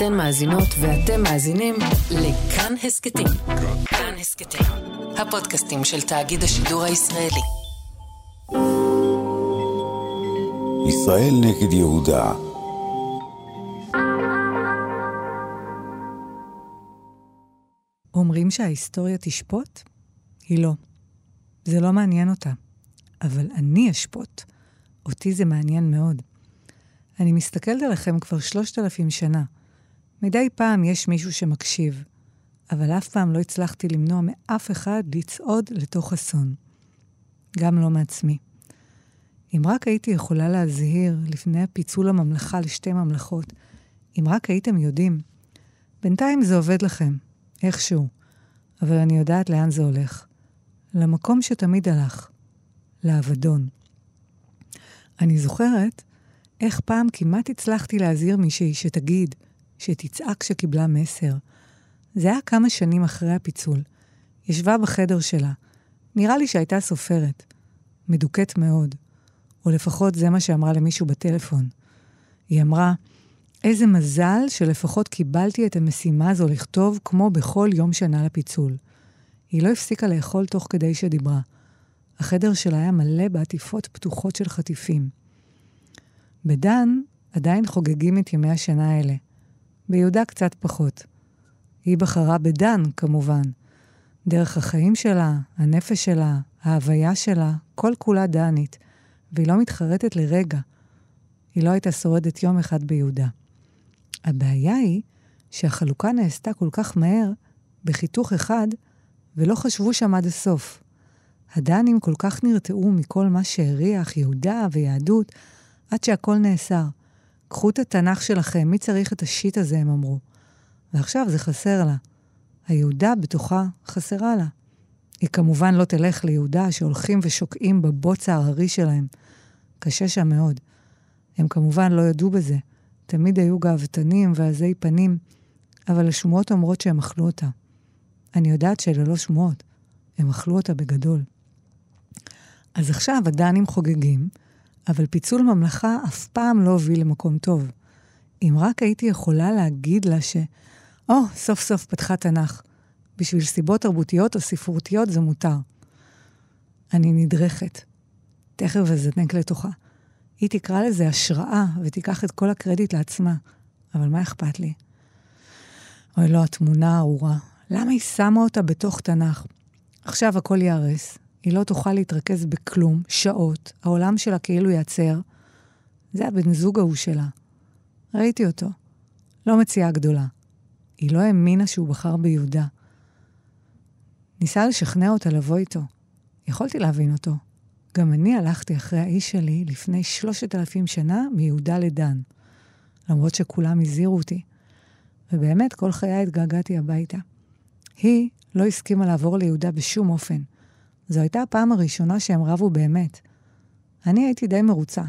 אתן מאזינות ואתם מאזינים לכאן הסכתים. כאן הסכתים, הפודקאסטים של תאגיד השידור הישראלי. ישראל נגד יהודה אומרים שההיסטוריה תשפוט? היא לא. זה לא מעניין אותה. אבל אני אשפוט. אותי זה מעניין מאוד. אני מסתכלת עליכם כבר שלושת אלפים שנה. מדי פעם יש מישהו שמקשיב, אבל אף פעם לא הצלחתי למנוע מאף אחד לצעוד לתוך אסון. גם לא מעצמי. אם רק הייתי יכולה להזהיר לפני הפיצול הממלכה לשתי ממלכות, אם רק הייתם יודעים. בינתיים זה עובד לכם, איכשהו, אבל אני יודעת לאן זה הולך. למקום שתמיד הלך, לאבדון. אני זוכרת איך פעם כמעט הצלחתי להזהיר מישהי שתגיד, שתצעק שקיבלה מסר. זה היה כמה שנים אחרי הפיצול. ישבה בחדר שלה. נראה לי שהייתה סופרת. מדוכאת מאוד. או לפחות זה מה שאמרה למישהו בטלפון. היא אמרה, איזה מזל שלפחות קיבלתי את המשימה הזו לכתוב כמו בכל יום שנה לפיצול. היא לא הפסיקה לאכול תוך כדי שדיברה. החדר שלה היה מלא בעטיפות פתוחות של חטיפים. בדן עדיין חוגגים את ימי השנה האלה. ביהודה קצת פחות. היא בחרה בדן, כמובן. דרך החיים שלה, הנפש שלה, ההוויה שלה, כל כולה דנית, והיא לא מתחרטת לרגע. היא לא הייתה שורדת יום אחד ביהודה. הבעיה היא שהחלוקה נעשתה כל כך מהר, בחיתוך אחד, ולא חשבו שם עד הסוף. הדנים כל כך נרתעו מכל מה שהריח יהודה ויהדות, עד שהכל נאסר. קחו את התנ"ך שלכם, מי צריך את השיט הזה, הם אמרו. ועכשיו זה חסר לה. היהודה בתוכה חסרה לה. היא כמובן לא תלך ליהודה שהולכים ושוקעים בבוץ ההררי שלהם. קשה שם מאוד. הם כמובן לא ידעו בזה. תמיד היו גאוותנים ועזי פנים, אבל השמועות אומרות שהם אכלו אותה. אני יודעת שאלה לא שמועות, הם אכלו אותה בגדול. אז עכשיו הדנים חוגגים, אבל פיצול ממלכה אף פעם לא הוביל למקום טוב. אם רק הייתי יכולה להגיד לה ש... או, oh, סוף סוף פתחה תנ"ך. בשביל סיבות תרבותיות או ספרותיות זה מותר. אני נדרכת. תכף אזנק לתוכה. היא תקרא לזה השראה ותיקח את כל הקרדיט לעצמה, אבל מה אכפת לי? אוי לא, התמונה הארורה. למה היא שמה אותה בתוך תנ"ך? עכשיו הכל ייהרס, היא לא תוכל להתרכז בכלום, שעות, העולם שלה כאילו ייעצר. זה הבן זוג ההוא שלה. ראיתי אותו. לא מציאה גדולה. היא לא האמינה שהוא בחר ביהודה. ניסה לשכנע אותה לבוא איתו. יכולתי להבין אותו. גם אני הלכתי אחרי האיש שלי לפני שלושת אלפים שנה מיהודה לדן. למרות שכולם הזהירו אותי. ובאמת, כל חיי התגעגעתי הביתה. היא לא הסכימה לעבור ליהודה בשום אופן. זו הייתה הפעם הראשונה שהם רבו באמת. אני הייתי די מרוצה.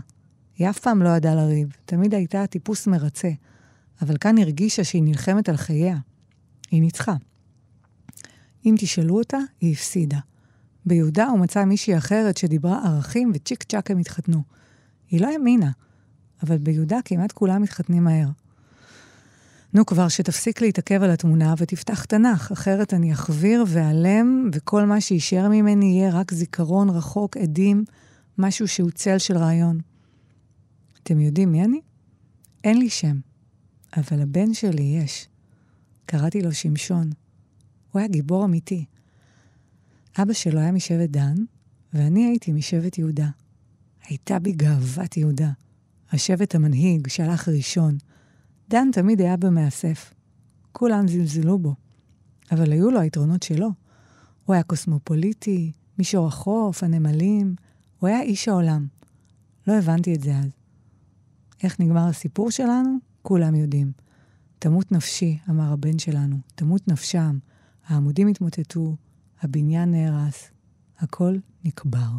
היא אף פעם לא ידעה לריב, תמיד הייתה טיפוס מרצה, אבל כאן הרגישה שהיא נלחמת על חייה. היא ניצחה. אם תשאלו אותה, היא הפסידה. ביהודה הוא מצא מישהי אחרת שדיברה ערכים וצ'יק צ'אק הם התחתנו. היא לא האמינה, אבל ביהודה כמעט כולם מתחתנים מהר. נו כבר, שתפסיק להתעכב על התמונה ותפתח תנ"ך, אחרת אני אחביר ואעלם, וכל מה שישאר ממני יהיה רק זיכרון רחוק, עדים, משהו שהוא צל של רעיון. אתם יודעים מי אני? אין לי שם, אבל לבן שלי יש. קראתי לו שמשון. הוא היה גיבור אמיתי. אבא שלו היה משבט דן, ואני הייתי משבט יהודה. הייתה בי גאוות יהודה. השבט המנהיג שהלך ראשון, דן תמיד היה במאסף. כולם זלזלו בו. אבל היו לו היתרונות שלו. הוא היה קוסמופוליטי, מישור החוף, הנמלים, הוא היה איש העולם. לא הבנתי את זה אז. איך נגמר הסיפור שלנו? כולם יודעים. תמות נפשי, אמר הבן שלנו, תמות נפשם. העמודים התמוטטו, הבניין נהרס, הכל נקבר.